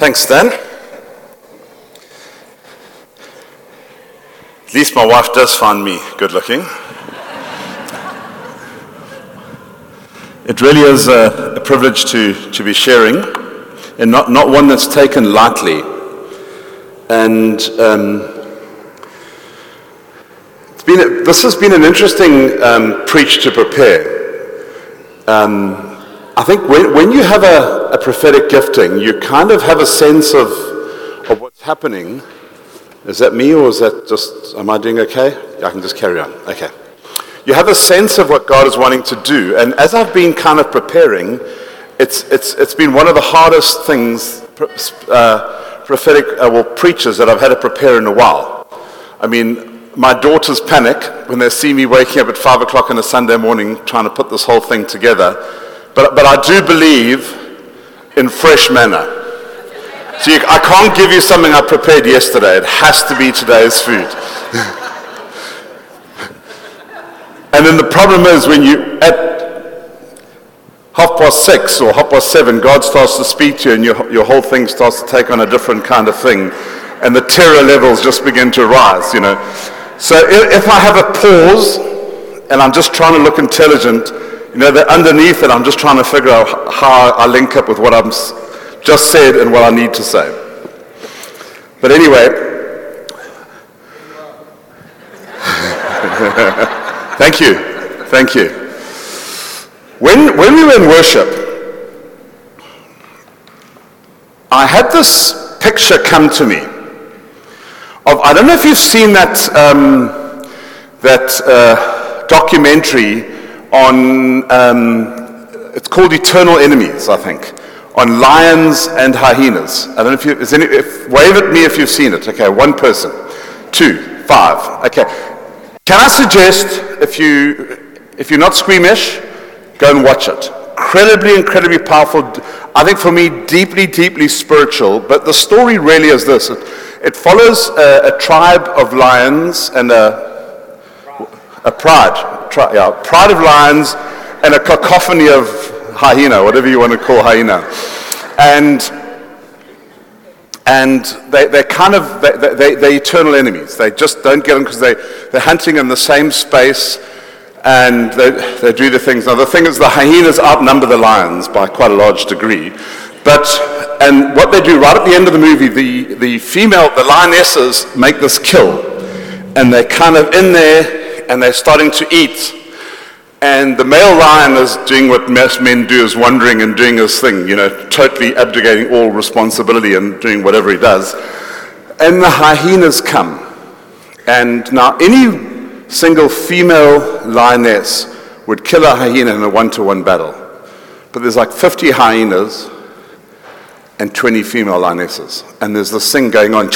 Thanks, Dan. At least my wife does find me good looking. It really is a, a privilege to, to be sharing, and not, not one that's taken lightly. And um, it's been this has been an interesting um, preach to prepare. Um, I think when, when you have a, a prophetic gifting, you kind of have a sense of, of what's happening. Is that me or is that just, am I doing okay? Yeah, I can just carry on. Okay. You have a sense of what God is wanting to do. And as I've been kind of preparing, it's, it's, it's been one of the hardest things, uh, prophetic, uh, well, preachers that I've had to prepare in a while. I mean, my daughters panic when they see me waking up at 5 o'clock on a Sunday morning trying to put this whole thing together. But, but I do believe in fresh manna. So you, I can't give you something I prepared yesterday. It has to be today's food. and then the problem is when you, at half past six or half past seven, God starts to speak to you and your, your whole thing starts to take on a different kind of thing. And the terror levels just begin to rise, you know. So if, if I have a pause and I'm just trying to look intelligent, you know, that underneath it, I'm just trying to figure out how I link up with what I've just said and what I need to say. But anyway, thank you. Thank you. When, when we were in worship, I had this picture come to me of, I don't know if you've seen that, um, that uh, documentary on, um, it's called Eternal Enemies, I think, on lions and hyenas. I don't know if you, is any, if, wave at me if you've seen it. Okay, one person, two, five. Okay. Can I suggest, if, you, if you're not squeamish, go and watch it. Incredibly, incredibly powerful. I think for me, deeply, deeply spiritual. But the story really is this it, it follows a, a tribe of lions and a, a pride, tri- yeah, pride of lions and a cacophony of hyena, whatever you want to call hyena. And, and they, they're kind of, they, they, they're eternal enemies. They just don't get them because they, they're hunting in the same space and they, they do the things. Now, the thing is, the hyenas outnumber the lions by quite a large degree. But, and what they do right at the end of the movie, the, the female, the lionesses make this kill. And they're kind of in there and they're starting to eat. And the male lion is doing what most men do, is wandering and doing his thing, you know, totally abdicating all responsibility and doing whatever he does. And the hyenas come. And now any single female lioness would kill a hyena in a one-to-one battle. But there's like 50 hyenas and 20 female lionesses. And there's this thing going on,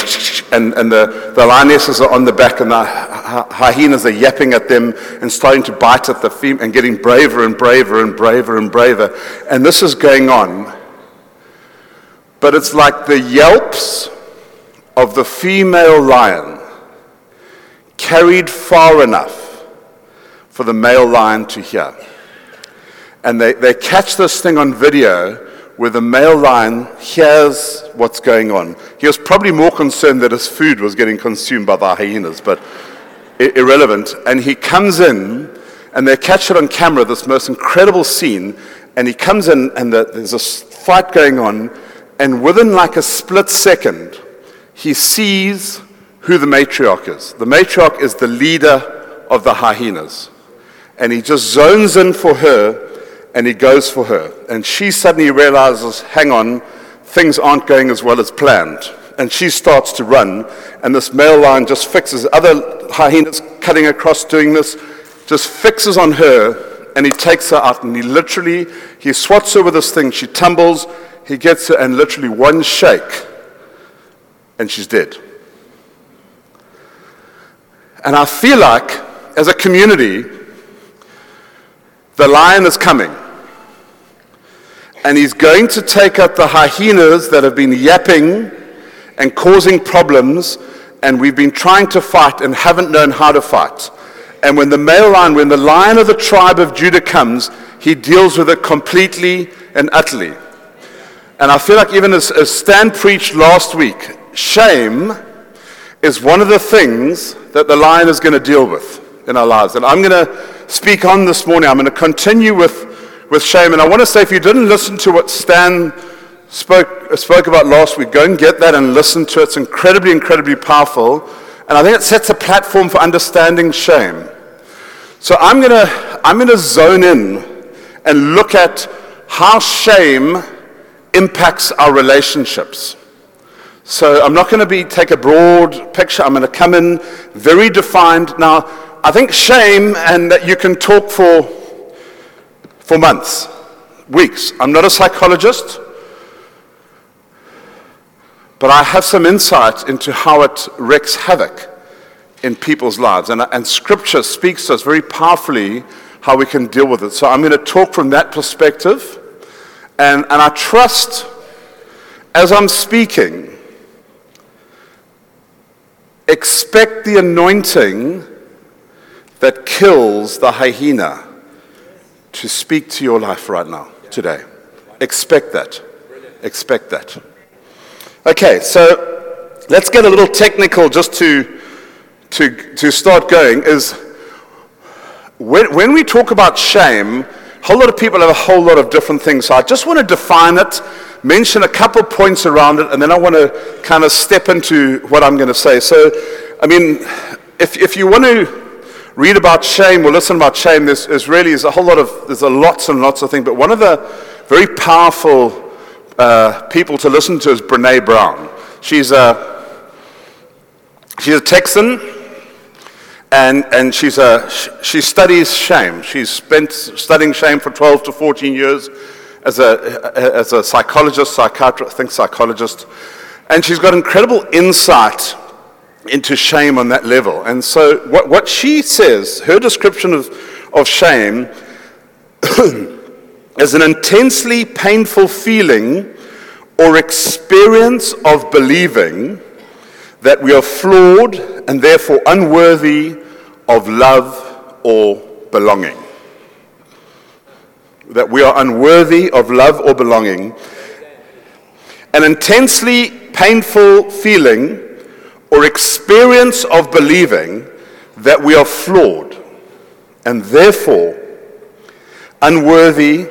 and, and the, the lionesses are on the back, and the hyenas are yapping at them and starting to bite at the female and getting braver and braver and braver and braver. And this is going on. But it's like the yelps of the female lion carried far enough for the male lion to hear. And they, they catch this thing on video where the male lion hears what's going on. He was probably more concerned that his food was getting consumed by the hyenas, but irrelevant. And he comes in, and they catch it on camera, this most incredible scene. And he comes in, and the, there's a fight going on. And within like a split second, he sees who the matriarch is. The matriarch is the leader of the hyenas. And he just zones in for her and he goes for her. And she suddenly realizes, hang on, things aren't going as well as planned. And she starts to run, and this male lion just fixes. Other hyenas cutting across doing this, just fixes on her, and he takes her out, and he literally, he swats her with this thing. She tumbles, he gets her, and literally one shake, and she's dead. And I feel like, as a community, the lion is coming and he's going to take out the hyenas that have been yapping and causing problems, and we've been trying to fight and haven't known how to fight. And when the male lion, when the lion of the tribe of Judah comes, he deals with it completely and utterly. And I feel like even as, as Stan preached last week, shame is one of the things that the lion is going to deal with in our lives. And I'm going to speak on this morning. I'm going to continue with, with shame. And I want to say, if you didn't listen to what Stan spoke, spoke about last week, go and get that and listen to it. It's incredibly, incredibly powerful. And I think it sets a platform for understanding shame. So I'm going to, I'm going to zone in and look at how shame impacts our relationships. So I'm not going to be take a broad picture. I'm going to come in very defined. Now, I think shame and that you can talk for for months, weeks. I'm not a psychologist, but I have some insight into how it wreaks havoc in people's lives. And, and Scripture speaks to us very powerfully how we can deal with it. So I'm going to talk from that perspective. And, and I trust as I'm speaking, expect the anointing that kills the hyena to speak to your life right now, today. Expect that. Expect that. Okay, so let's get a little technical just to, to, to start going. Is when, when we talk about shame, a whole lot of people have a whole lot of different things. So I just want to define it, mention a couple points around it, and then I want to kind of step into what I'm going to say. So, I mean, if, if you want to read about shame or listen about shame, there's, there's really there's a whole lot of, there's a lots and lots of things. But one of the very powerful uh, people to listen to is Brene Brown. She's a, she's a Texan and, and she's a, she studies shame. She's spent studying shame for 12 to 14 years as a, as a psychologist, psychiatrist, I think psychologist. And she's got incredible insight into shame on that level. And so, what, what she says, her description of, of shame, is an intensely painful feeling or experience of believing that we are flawed and therefore unworthy of love or belonging. That we are unworthy of love or belonging. An intensely painful feeling or experience of believing that we are flawed and therefore unworthy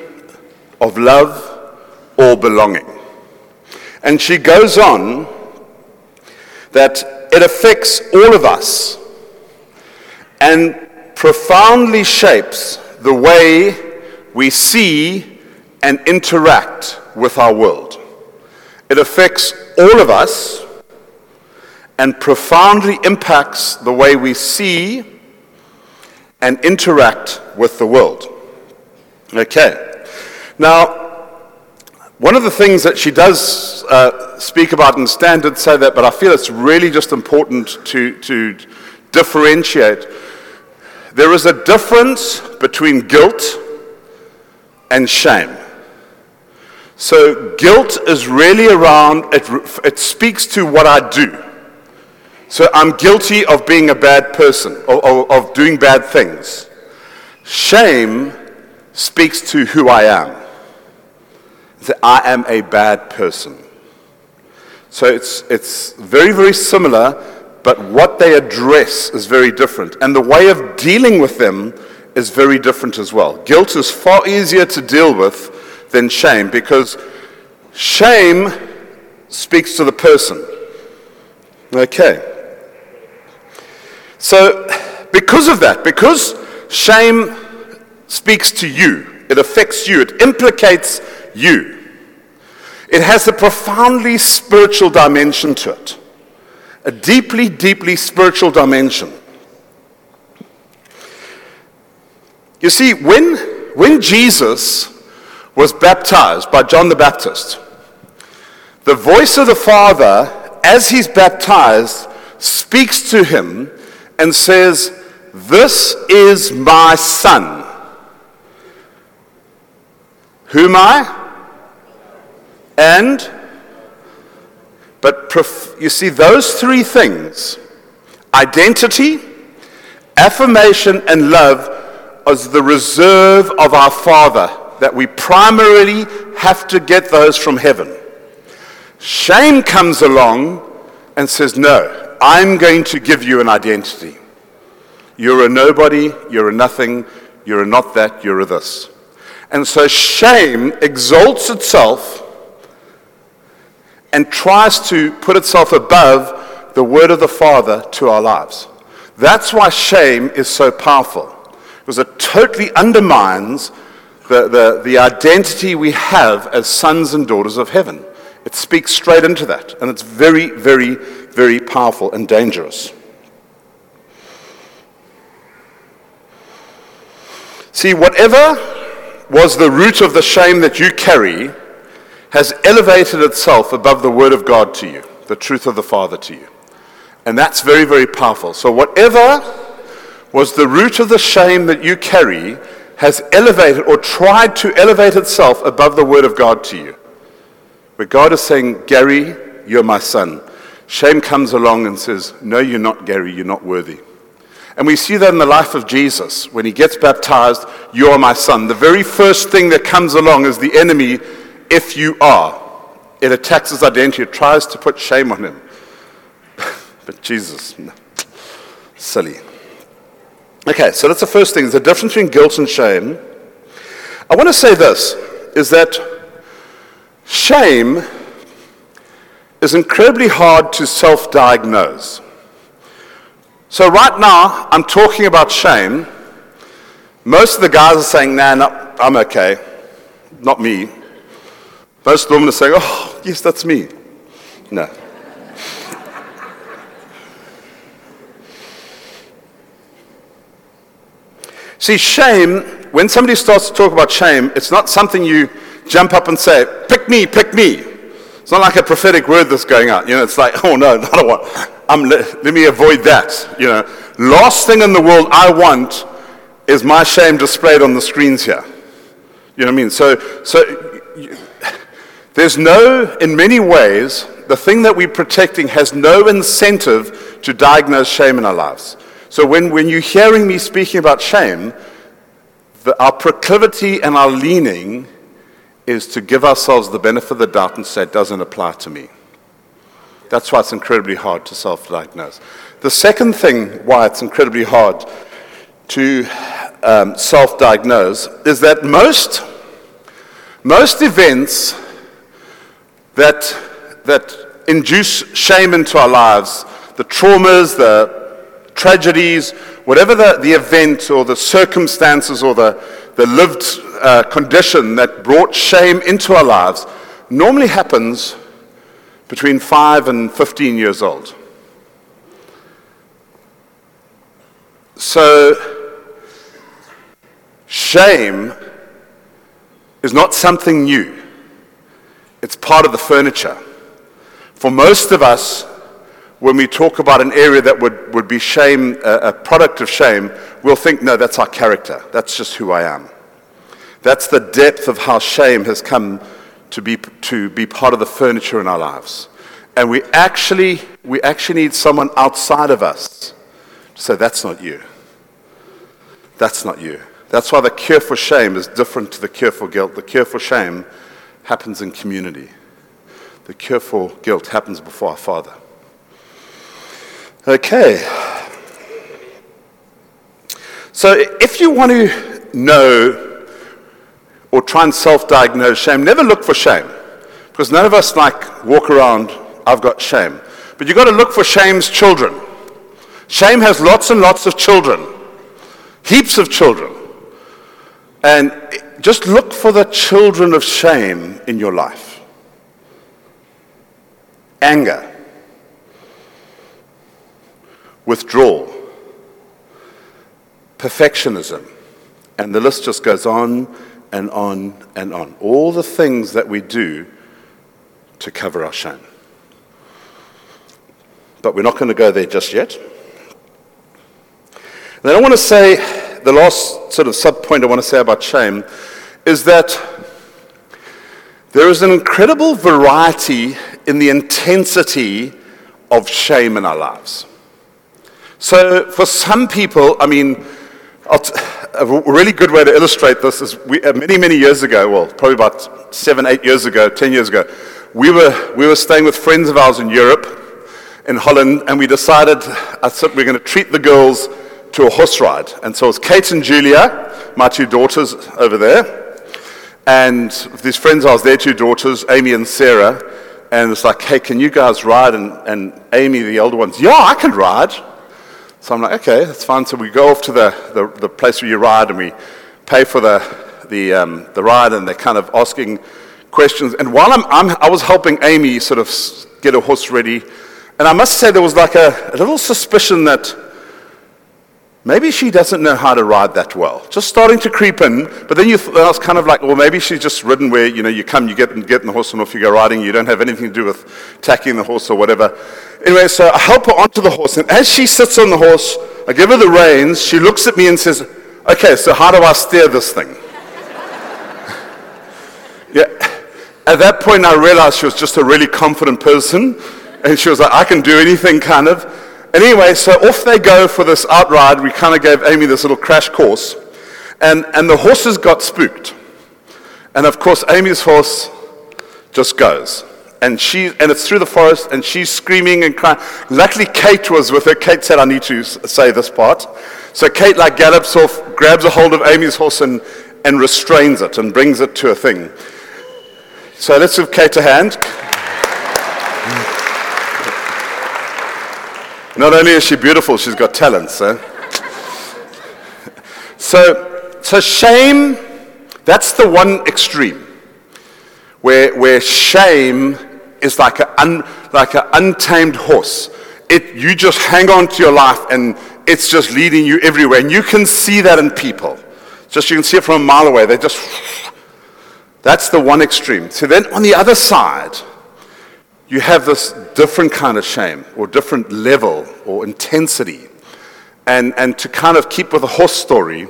of love or belonging. And she goes on that it affects all of us and profoundly shapes the way we see and interact with our world. It affects all of us and profoundly impacts the way we see and interact with the world. Okay. Now, one of the things that she does uh, speak about, and Stan did say that, but I feel it's really just important to, to differentiate there is a difference between guilt and shame. So, guilt is really around, it, it speaks to what I do. So, I'm guilty of being a bad person, of, of doing bad things. Shame speaks to who I am. That I am a bad person. So, it's, it's very, very similar but what they address is very different. And the way of dealing with them is very different as well. Guilt is far easier to deal with than shame because shame speaks to the person. Okay. So, because of that, because shame speaks to you, it affects you, it implicates you, it has a profoundly spiritual dimension to it a deeply, deeply spiritual dimension. You see, when, when Jesus was baptized by John the Baptist, the voice of the Father, as he's baptized, speaks to him and says, This is my Son, whom I? And but you see, those three things identity, affirmation, and love as the reserve of our Father that we primarily have to get those from heaven. Shame comes along and says, No, I'm going to give you an identity. You're a nobody, you're a nothing, you're a not that, you're a this. And so shame exalts itself and tries to put itself above the word of the Father to our lives. That's why shame is so powerful, because it totally undermines the, the, the identity we have as sons and daughters of heaven. It speaks straight into that, and it's very, very, very powerful and dangerous. See, whatever was the root of the shame that you carry has elevated itself above the Word of God to you, the truth of the Father to you. And that's very, very powerful. So, whatever was the root of the shame that you carry has elevated or tried to elevate itself above the Word of God to you. Where God is saying, Gary, you're my son. Shame comes along and says, No, you're not, Gary, you're not worthy. And we see that in the life of Jesus. When he gets baptized, you are my son. The very first thing that comes along is the enemy, if you are. It attacks his identity, it tries to put shame on him. but Jesus, no. silly. Okay, so that's the first thing. A difference between guilt and shame. I want to say this is that shame is incredibly hard to self diagnose. So, right now, I'm talking about shame. Most of the guys are saying, nah, no, I'm okay. Not me. Most of the women are saying, oh, yes, that's me. No. See, shame, when somebody starts to talk about shame, it's not something you jump up and say, pick me, pick me. It's not like a prophetic word that's going out. You know, it's like, oh no, not a one. I'm, let, let me avoid that. You know, last thing in the world I want is my shame displayed on the screens here. You know what I mean? So, so there's no, in many ways, the thing that we're protecting has no incentive to diagnose shame in our lives. So when, when you're hearing me speaking about shame, the, our proclivity and our leaning is to give ourselves the benefit of the doubt and say it doesn't apply to me. That's why it's incredibly hard to self diagnose. The second thing why it's incredibly hard to um, self diagnose is that most, most events that, that induce shame into our lives, the traumas, the tragedies, whatever the, the event or the circumstances or the, the lived uh, condition that brought shame into our lives, normally happens between 5 and 15 years old. So, shame is not something new, it's part of the furniture. For most of us, when we talk about an area that would, would be shame, a, a product of shame, we'll think, no, that's our character. That's just who I am. That's the depth of how shame has come to be, to be part of the furniture in our lives. And we actually, we actually need someone outside of us to say, that's not you. That's not you. That's why the cure for shame is different to the cure for guilt. The cure for shame happens in community. The cure for guilt happens before our Father. Okay. So if you want to know or try and self diagnose shame, never look for shame. Because none of us like walk around, I've got shame. But you've got to look for shame's children. Shame has lots and lots of children, heaps of children. And just look for the children of shame in your life anger, withdrawal, perfectionism, and the list just goes on and on and on. All the things that we do to cover our shame. But we're not going to go there just yet. And I want to say the last sort of sub point I want to say about shame is that there is an incredible variety in the intensity of shame in our lives. So, for some people, I mean, a really good way to illustrate this is we, uh, many, many years ago, well, probably about seven, eight years ago, ten years ago, we were, we were staying with friends of ours in Europe, in Holland, and we decided I said we're going to treat the girls to a horse ride. And so it was Kate and Julia, my two daughters over there, and these friends of ours, their two daughters, Amy and Sarah, and it's like, hey, can you guys ride? And, and Amy, the older one's, yeah, I can ride. So I'm like, okay, that's fine. So we go off to the, the, the place where you ride and we pay for the, the, um, the ride and they're kind of asking questions. And while I'm, I'm, i was helping Amy sort of get a horse ready, and I must say there was like a, a little suspicion that maybe she doesn't know how to ride that well. Just starting to creep in, but then you th- I was kind of like, well, maybe she's just ridden where, you know, you come, you get, get in the horse and off you go riding. You don't have anything to do with tacking the horse or whatever. Anyway, so I help her onto the horse, and as she sits on the horse, I give her the reins. She looks at me and says, okay, so how do I steer this thing? yeah. At that point, I realized she was just a really confident person, and she was like, I can do anything, kind of. Anyway, so off they go for this outride. We kind of gave Amy this little crash course. And, and the horses got spooked. And of course, Amy's horse just goes. And, she, and it's through the forest, and she's screaming and crying. Luckily, Kate was with her. Kate said, I need to say this part. So Kate, like, gallops off, grabs a hold of Amy's horse, and, and restrains it and brings it to a thing. So let's give Kate a hand. Not only is she beautiful, she's got talents. Eh? So, so shame, that's the one extreme, where, where shame is like an un, like an untamed horse. It, you just hang on to your life and it's just leading you everywhere. And you can see that in people. Just you can see it from a mile away. They just, that's the one extreme. So then on the other side, you have this different kind of shame or different level or intensity. And, and to kind of keep with the horse story,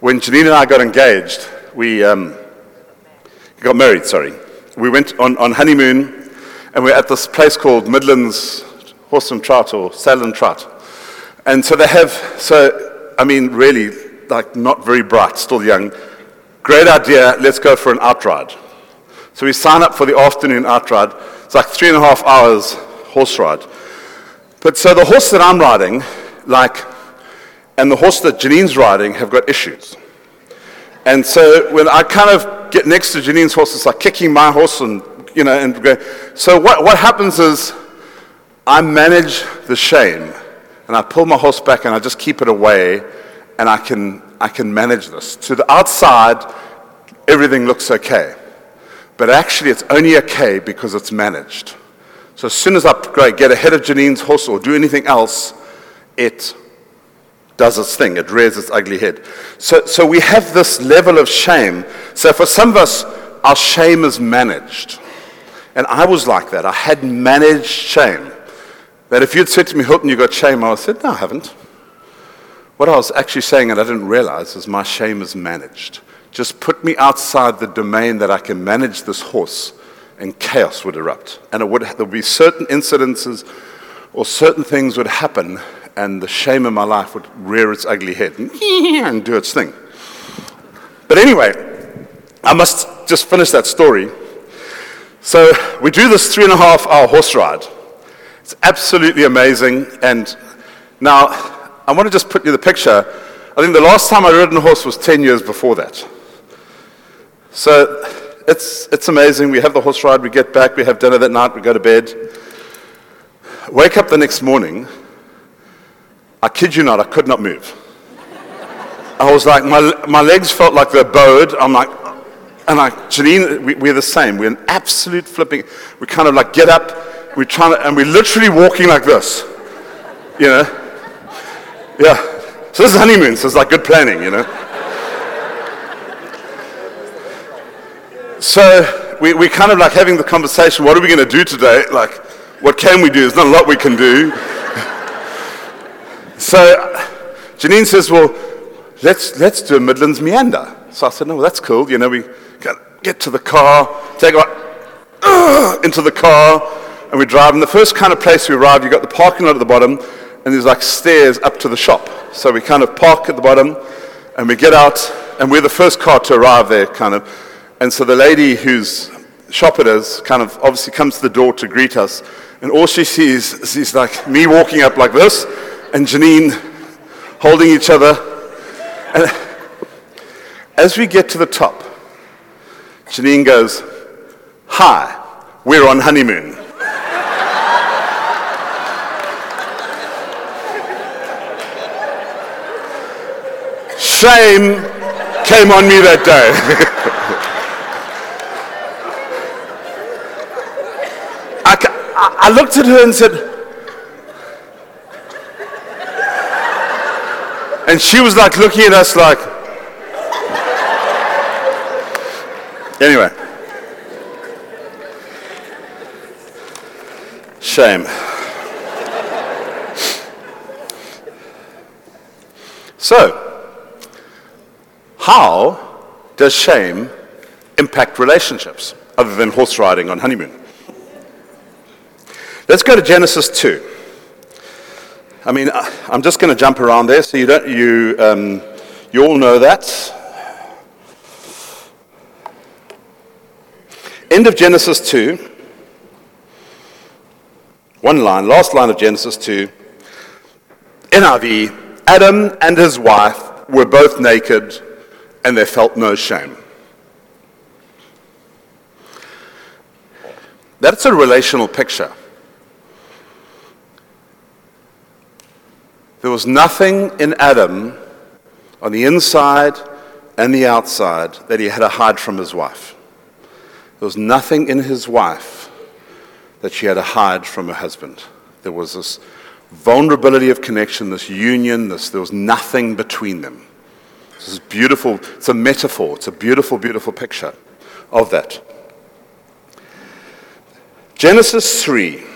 when Janine and I got engaged, we um, got married, sorry. We went on, on honeymoon and we we're at this place called Midlands Horse and Trot or Saddle and Trot. And so they have, so, I mean, really, like not very bright, still young. Great idea, let's go for an outride. So we sign up for the afternoon outride. It's like three and a half hours horse ride. But so the horse that I'm riding, like, and the horse that Janine's riding have got issues. And so when I kind of get next to Janine's horse, it's like kicking my horse and, you know, and. So what, what happens is I manage the shame and I pull my horse back and I just keep it away and I can, I can manage this. To the outside, everything looks okay. But actually, it's only okay because it's managed. So as soon as I get ahead of Janine's horse or do anything else, it does its thing. It rears its ugly head. So, so we have this level of shame. So for some of us, our shame is managed. And I was like that. I had managed shame. That if you'd said to me, Hilton, you got shame, I would have said, no, I haven't. What I was actually saying, and I didn't realize, is my shame is managed. Just put me outside the domain that I can manage this horse, and chaos would erupt. And it would, there would be certain incidences or certain things would happen, and the shame in my life would rear its ugly head and, and do its thing. But anyway, I must just finish that story. So we do this three and a half hour horse ride. It's absolutely amazing. And now, I want to just put you the picture. I think the last time I rode a horse was 10 years before that. So it's, it's amazing. We have the horse ride, we get back, we have dinner that night, we go to bed. Wake up the next morning. I kid you not, I could not move. I was like, my, my legs felt like they're bowed. I'm like, and like, Janine, we, we're the same. We're an absolute flipping. We kind of like get up, we're trying to, and we're literally walking like this. You know? Yeah. So this is honeymoon, so it's like good planning, you know? So we, we kind of like having the conversation, what are we going to do today? Like, what can we do? There's not a lot we can do. so Janine says, well, let's, let's do a Midlands meander. So I said, no, well, that's cool. You know, we get to the car, take uh, into the car, and we drive. And the first kind of place we arrive, you've got the parking lot at the bottom, and there's like stairs up to the shop. So we kind of park at the bottom, And we get out, and we're the first car to arrive there, kind of. And so the lady who's shopping us kind of obviously comes to the door to greet us. And all she sees is like me walking up like this, and Janine holding each other. And as we get to the top, Janine goes, Hi, we're on honeymoon. Shame came on me that day. I, looked at her and said, and she was like looking at us like, anyway. Shame. So, how does shame impact relationships other than horse riding on honeymoon? Let's go to Genesis 2. I mean, I'm just going to jump around there so you, don't, you, um, you all know that. End of Genesis 2. One line, last line of Genesis 2. NIV Adam and his wife were both naked and they felt no shame. That's a relational picture. There was nothing in Adam on the inside and the outside that he had to hide from his wife. There was nothing in his wife that she had to hide from her husband. There was this vulnerability of connection, this union, this, there was nothing between them. This is beautiful. It's a metaphor. It's a beautiful, beautiful picture of that. Genesis 3.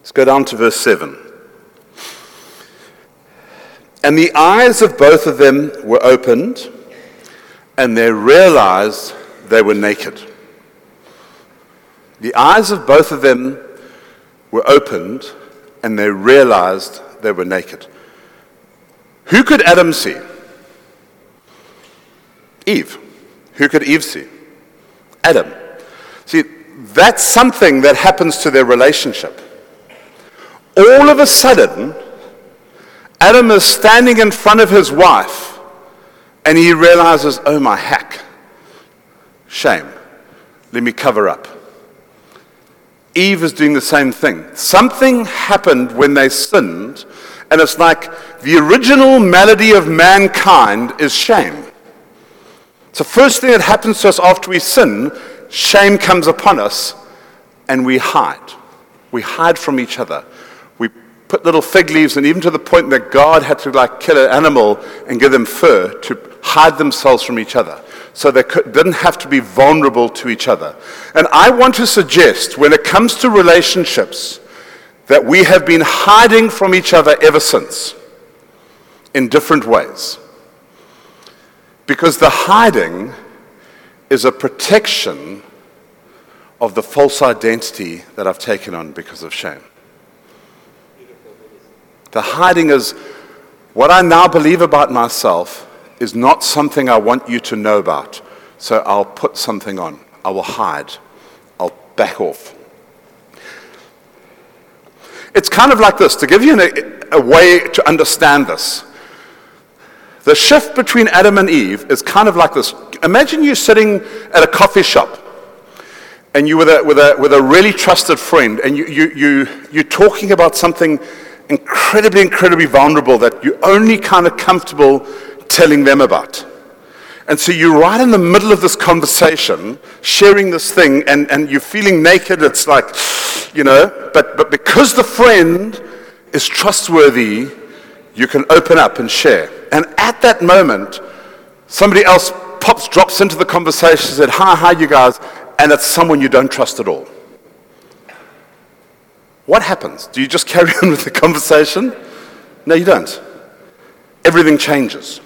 Let's go down to verse 7. And the eyes of both of them were opened, and they realized they were naked. The eyes of both of them were opened, and they realized they were naked. Who could Adam see? Eve. Who could Eve see? Adam. See, that's something that happens to their relationship. All of a sudden, Adam is standing in front of his wife and he realizes, oh, my hack. Shame. Let me cover up. Eve is doing the same thing. Something happened when they sinned and it's like the original malady of mankind is shame. The first thing that happens to us after we sin. Shame comes upon us and we hide. We hide from each other. Put little fig leaves, and even to the point that God had to like kill an animal and give them fur to hide themselves from each other. So they could, didn't have to be vulnerable to each other. And I want to suggest when it comes to relationships, that we have been hiding from each other ever since in different ways. Because the hiding is a protection of the false identity that I've taken on because of shame. The hiding is what I now believe about myself is not something I want you to know about. So I'll put something on. I will hide. I'll back off. It's kind of like this to give you a, a way to understand this. The shift between Adam and Eve is kind of like this. Imagine you're sitting at a coffee shop and you with a, with a, with a really trusted friend and you, you, you, you're talking about something incredibly, incredibly vulnerable that you're only kind of comfortable telling them about. And so you're right in the middle of this conversation, sharing this thing, and, and you're feeling naked. It's like, you know, but, but because the friend is trustworthy, you can open up and share. And at that moment, somebody else pops, drops into the conversation, said, Hi, hi, you guys, and it's someone you don't trust at all. What happens? Do you just carry on with the conversation? No, you don't. Everything changes.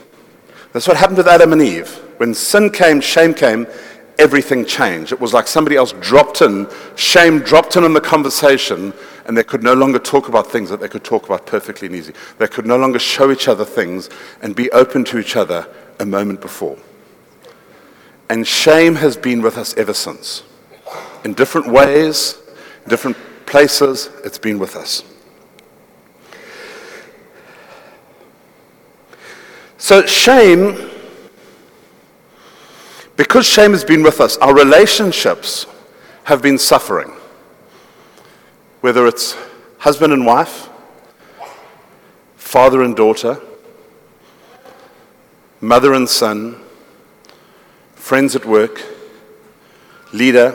That's what happened with Adam and Eve. When sin came, shame came, everything changed. It was like somebody else dropped in, shame dropped in on the conversation, and they could no longer talk about things that they could talk about perfectly and easy. They could no longer show each other things and be open to each other a moment before. And shame has been with us ever since. In different ways, different places, it's been with us. So, shame because shame has been with us, our relationships have been suffering. Whether it's husband and wife, father and daughter, mother and son, friends at work, leader,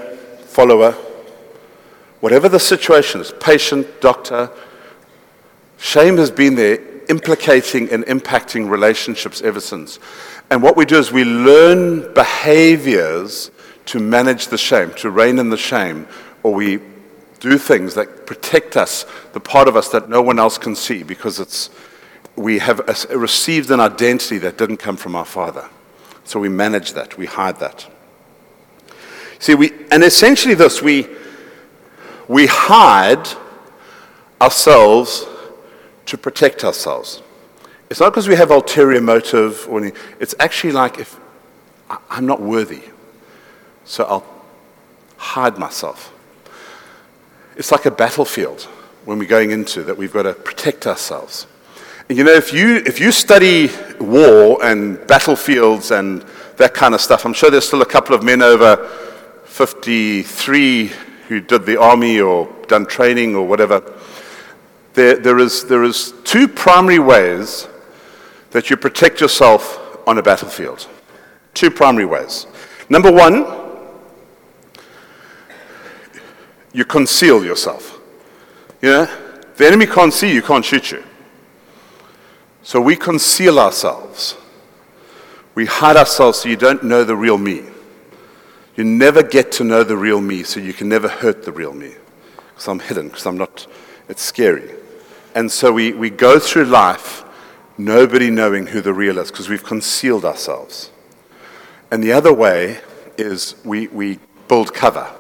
follower, whatever the situation is, patient, doctor, shame has been there implicating and impacting relationships ever since. And what we do is we learn behaviors to manage the shame, to rein in the shame, or we do things that protect us, the part of us that no one else can see, because it's, we have received an identity that didn't come from our Father. So we manage that, we hide that. See, we, and essentially this, we, we hide ourselves to protect ourselves. It's not because we have ulterior motive or anything. It's actually like if I'm not worthy, so I'll hide myself. It's like a battlefield when we're going into that we've got to protect ourselves. And you know, if you, if you study war and battlefields and that kind of stuff, I'm sure there's still a couple of men over 53 who did the army or done training or whatever. There, there, is, there is two primary ways that you protect yourself on a battlefield. Two primary ways. Number one, you conceal yourself. You know, the enemy can't see you, can't shoot you. So we conceal ourselves. We hide ourselves so you don't know the real me. You never get to know the real me, so you can never hurt the real me. Because I'm hidden, because I'm not, it's scary. And so we, we go through life nobody knowing who the real is because we've concealed ourselves. And the other way is we, we build cover.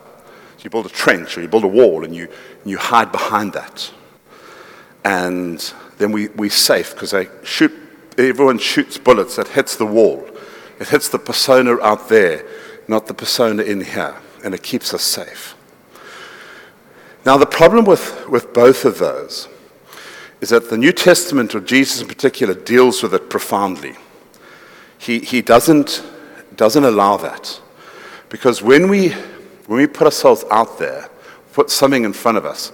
So you build a trench or you build a wall and you, and you hide behind that. And then we, we're safe because they shoot, everyone shoots bullets that hits the wall. It hits the persona out there, not the persona in here. And it keeps us safe. Now, the problem with, with both of those is that the New Testament, or Jesus in particular, deals with it profoundly. He, he doesn't, doesn't allow that. Because when we, when we put ourselves out there, put something in front of us,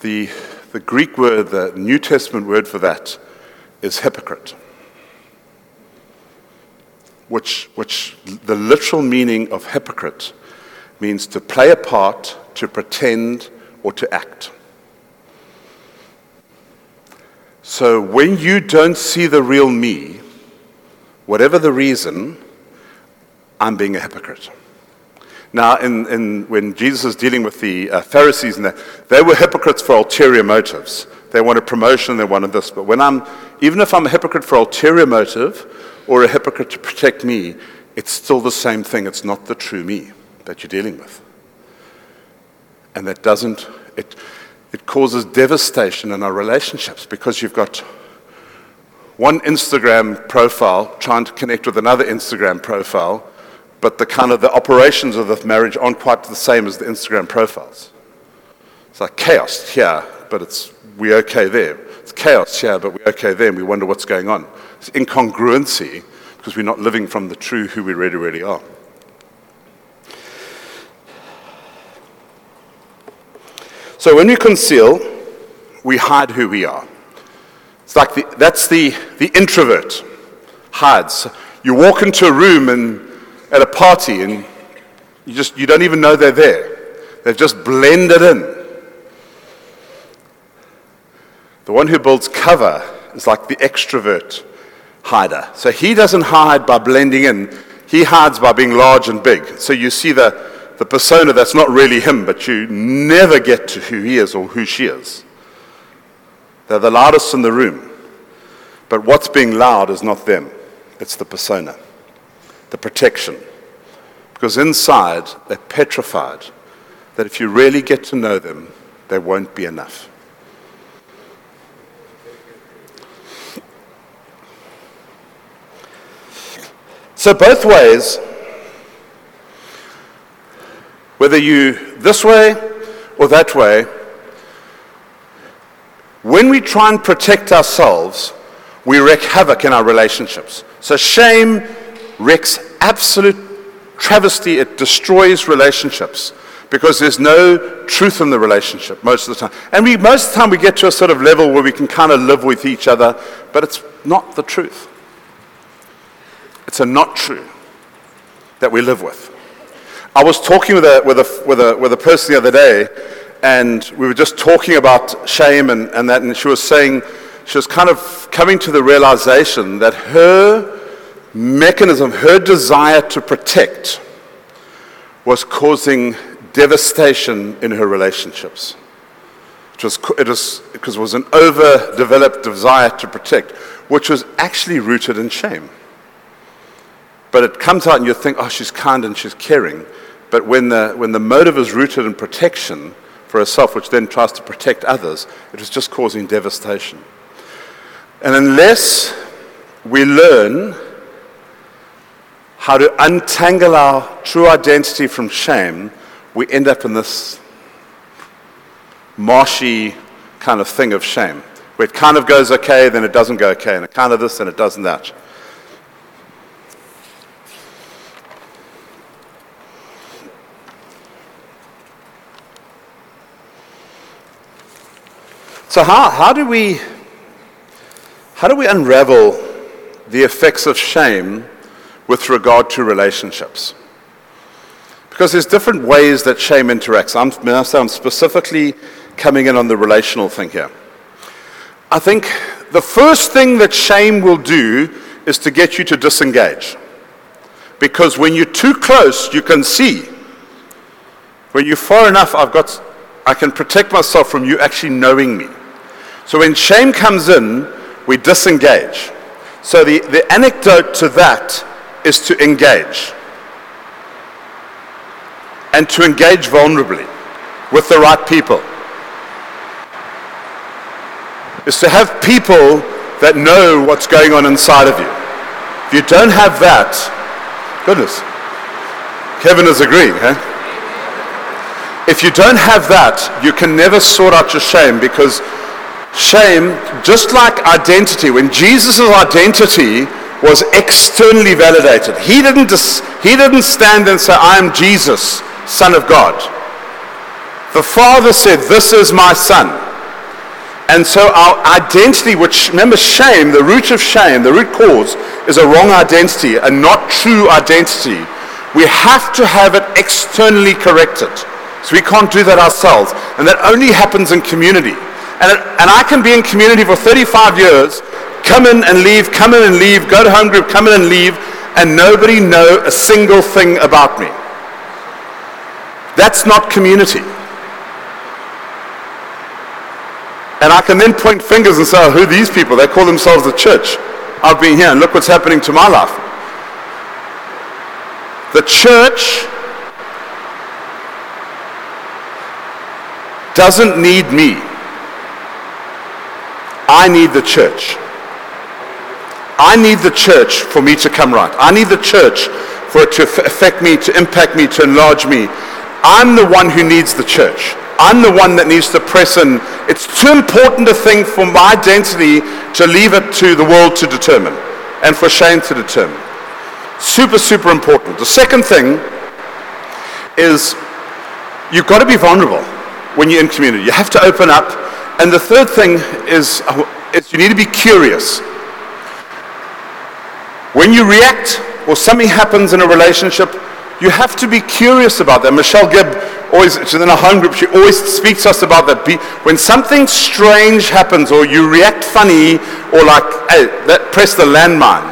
the, the Greek word, the New Testament word for that is hypocrite. Which, which the literal meaning of hypocrite means to play a part, to pretend, or to act. So when you don't see the real me, whatever the reason, I'm being a hypocrite. Now, in, in, when Jesus is dealing with the uh, Pharisees, and that, they were hypocrites for ulterior motives. They wanted promotion, they wanted this. But when I'm, even if I'm a hypocrite for ulterior motive or a hypocrite to protect me, it's still the same thing. It's not the true me that you're dealing with. And that doesn't, it, it causes devastation in our relationships because you've got one Instagram profile trying to connect with another Instagram profile, but the kind of the operations of the marriage aren't quite the same as the Instagram profiles. It's like chaos here, but it's we're okay there. It's chaos here, but we're okay there, and we wonder what's going on. Incongruency because we're not living from the true who we really, really are. So when we conceal, we hide who we are. It's like the, that's the, the introvert hides. You walk into a room and at a party and you just you don't even know they're there. They've just blended in. The one who builds cover is like the extrovert hider. So he doesn't hide by blending in. He hides by being large and big. So you see the the persona that's not really him, but you never get to who he is or who she is. They're the loudest in the room. But what's being loud is not them, it's the persona, the protection. Because inside, they're petrified that if you really get to know them, they won't be enough. So, both ways, whether you this way or that way, when we try and protect ourselves, we wreak havoc in our relationships. So, shame wreaks absolute travesty, it destroys relationships because there's no truth in the relationship most of the time. And we, most of the time we get to a sort of level where we can kind of live with each other, but it's not the truth. It's a not true that we live with. I was talking with a, with a, with a, with a person the other day, and we were just talking about shame and, and that, and she was saying, she was kind of coming to the realization that her mechanism, her desire to protect, was causing devastation in her relationships. It was, it was, because it was an overdeveloped desire to protect, which was actually rooted in shame. But it comes out and you think, oh, she's kind and she's caring. But when the, when the motive is rooted in protection for herself, which then tries to protect others, it is just causing devastation. And unless we learn how to untangle our true identity from shame, we end up in this marshy kind of thing of shame, where it kind of goes okay, then it doesn't go okay, and it kind of this and it doesn't that. So how, how do we how do we unravel the effects of shame with regard to relationships? Because there's different ways that shame interacts. I'm, I'm specifically coming in on the relational thing here. I think the first thing that shame will do is to get you to disengage. Because when you're too close, you can see. When you're far enough, I've got, I can protect myself from you actually knowing me. So when shame comes in, we disengage. So the, the anecdote to that is to engage. And to engage vulnerably with the right people. Is to have people that know what's going on inside of you. If you don't have that, goodness, Kevin is agreeing, huh? If you don't have that, you can never sort out your shame because Shame, just like identity, when Jesus' identity was externally validated, he didn't, dis- he didn't stand and say, I am Jesus, Son of God. The Father said, This is my Son. And so our identity, which, remember, shame, the root of shame, the root cause, is a wrong identity, a not true identity. We have to have it externally corrected. So we can't do that ourselves. And that only happens in community. And, and I can be in community for 35 years, come in and leave, come in and leave, go to home group, come in and leave, and nobody know a single thing about me. That's not community. And I can then point fingers and say, oh, who are these people? They call themselves the church. I've been here and look what's happening to my life. The church doesn't need me. I need the church. I need the church for me to come right. I need the church for it to affect me, to impact me, to enlarge me. I'm the one who needs the church. I'm the one that needs to press in. It's too important a thing for my identity to leave it to the world to determine and for shame to determine. Super, super important. The second thing is you've got to be vulnerable when you're in community. You have to open up and the third thing is, is you need to be curious. When you react or something happens in a relationship, you have to be curious about that. Michelle Gibb always, she's in a home group, she always speaks to us about that. Be, when something strange happens or you react funny or like, hey, that, press the landmine,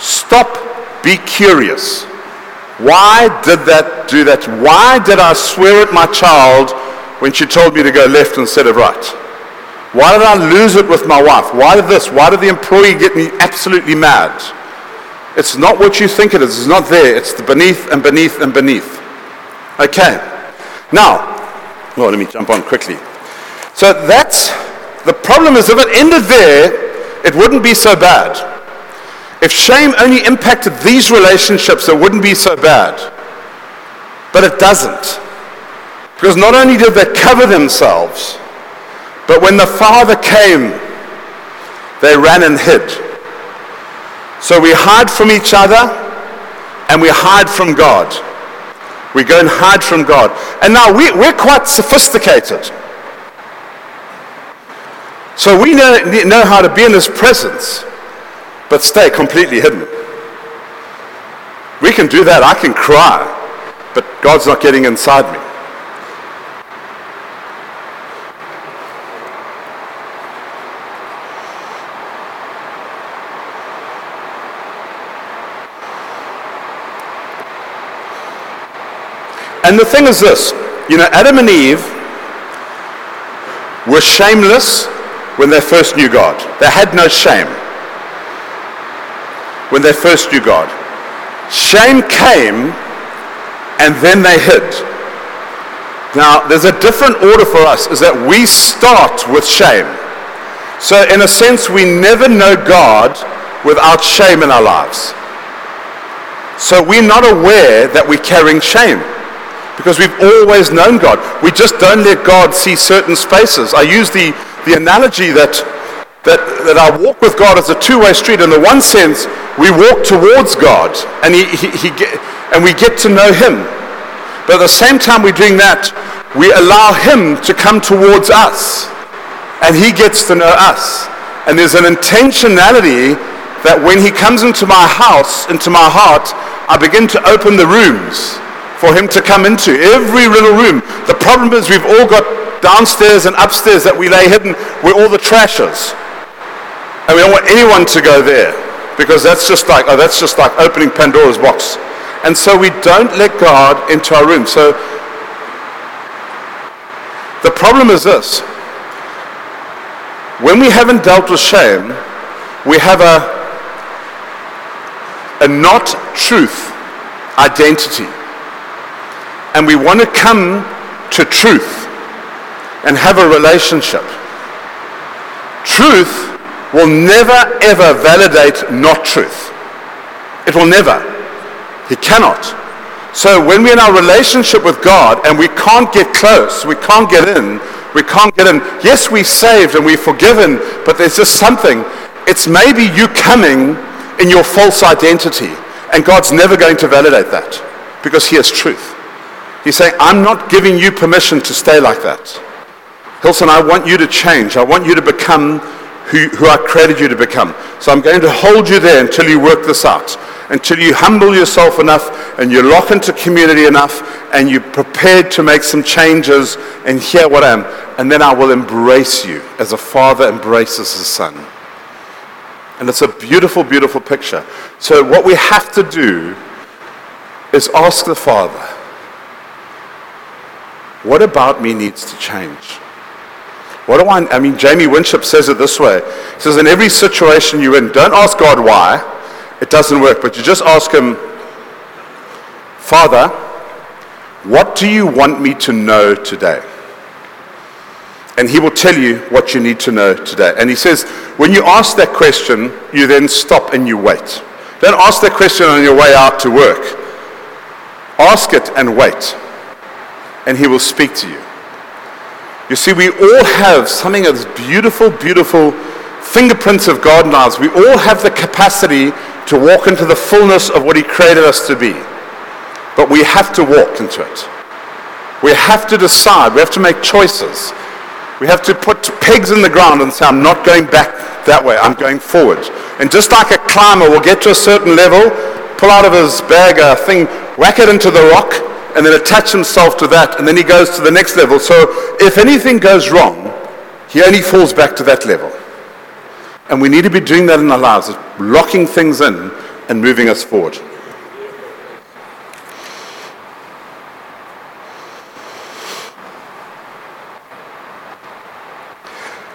stop, be curious. Why did that do that? Why did I swear at my child when she told me to go left instead of right? Why did I lose it with my wife? Why did this? Why did the employee get me absolutely mad? It's not what you think it is. It's not there. It's the beneath and beneath and beneath. Okay. Now, well, let me jump on quickly. So that's the problem is if it ended there, it wouldn't be so bad. If shame only impacted these relationships, it wouldn't be so bad. But it doesn't. Because not only did they cover themselves, but when the Father came, they ran and hid. So we hide from each other and we hide from God. We go and hide from God. And now we, we're quite sophisticated. So we know, know how to be in His presence, but stay completely hidden. We can do that. I can cry, but God's not getting inside me. And the thing is this you know, Adam and Eve were shameless when they first knew God. They had no shame when they first knew God. Shame came and then they hid. Now, there's a different order for us, is that we start with shame. So, in a sense, we never know God without shame in our lives. So, we're not aware that we're carrying shame because we've always known God. We just don't let God see certain spaces. I use the, the analogy that, that, that I walk with God as a two-way street. In the one sense, we walk towards God and, he, he, he get, and we get to know Him. But at the same time we're doing that, we allow Him to come towards us and He gets to know us. And there's an intentionality that when He comes into my house, into my heart, I begin to open the rooms for him to come into. Every little room. The problem is we've all got downstairs and upstairs that we lay hidden where all the trash is. And we don't want anyone to go there because that's just like, oh, that's just like opening Pandora's box. And so we don't let God into our room. So the problem is this. When we haven't dealt with shame, we have a, a not truth identity and we want to come to truth and have a relationship. Truth will never ever validate not truth. It will never. He cannot. So when we're in our relationship with God and we can't get close, we can't get in, we can't get in. Yes, we're saved and we're forgiven, but there's just something. It's maybe you coming in your false identity, and God's never going to validate that because He is truth. He's saying, I'm not giving you permission to stay like that. Hilton, I want you to change. I want you to become who, who I created you to become. So I'm going to hold you there until you work this out, until you humble yourself enough and you lock into community enough and you're prepared to make some changes and hear what I am. And then I will embrace you as a father embraces his son. And it's a beautiful, beautiful picture. So what we have to do is ask the Father, what about me needs to change? What do I, I mean, Jamie Winship says it this way. He says, in every situation you're in, don't ask God why. It doesn't work, but you just ask him, Father, what do you want me to know today? And he will tell you what you need to know today. And he says, when you ask that question, you then stop and you wait. Don't ask that question on your way out to work. Ask it and wait and he will speak to you. You see, we all have something of this beautiful, beautiful fingerprints of God in us. We all have the capacity to walk into the fullness of what he created us to be. But we have to walk into it. We have to decide. We have to make choices. We have to put pegs in the ground and say, I'm not going back that way. I'm going forward. And just like a climber will get to a certain level, pull out of his bag a thing, whack it into the rock, and then attach himself to that, and then he goes to the next level. So if anything goes wrong, he only falls back to that level. And we need to be doing that in our lives, locking things in and moving us forward.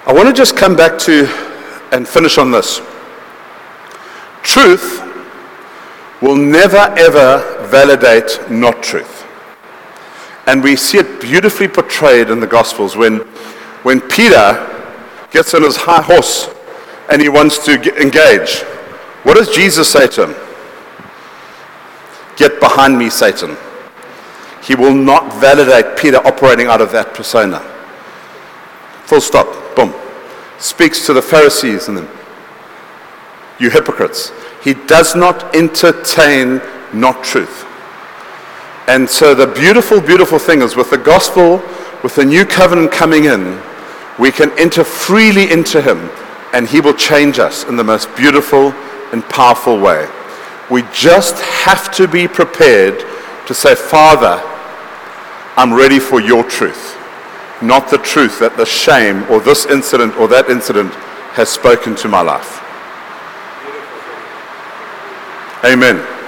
I want to just come back to and finish on this. Truth will never ever validate not truth. And we see it beautifully portrayed in the Gospels when, when Peter gets on his high horse and he wants to get, engage. What does Jesus say to him? Get behind me, Satan. He will not validate Peter operating out of that persona. Full stop. Boom. Speaks to the Pharisees and them. You hypocrites. He does not entertain not truth. And so the beautiful, beautiful thing is with the gospel, with the new covenant coming in, we can enter freely into him and he will change us in the most beautiful and powerful way. We just have to be prepared to say, Father, I'm ready for your truth, not the truth that the shame or this incident or that incident has spoken to my life. Amen.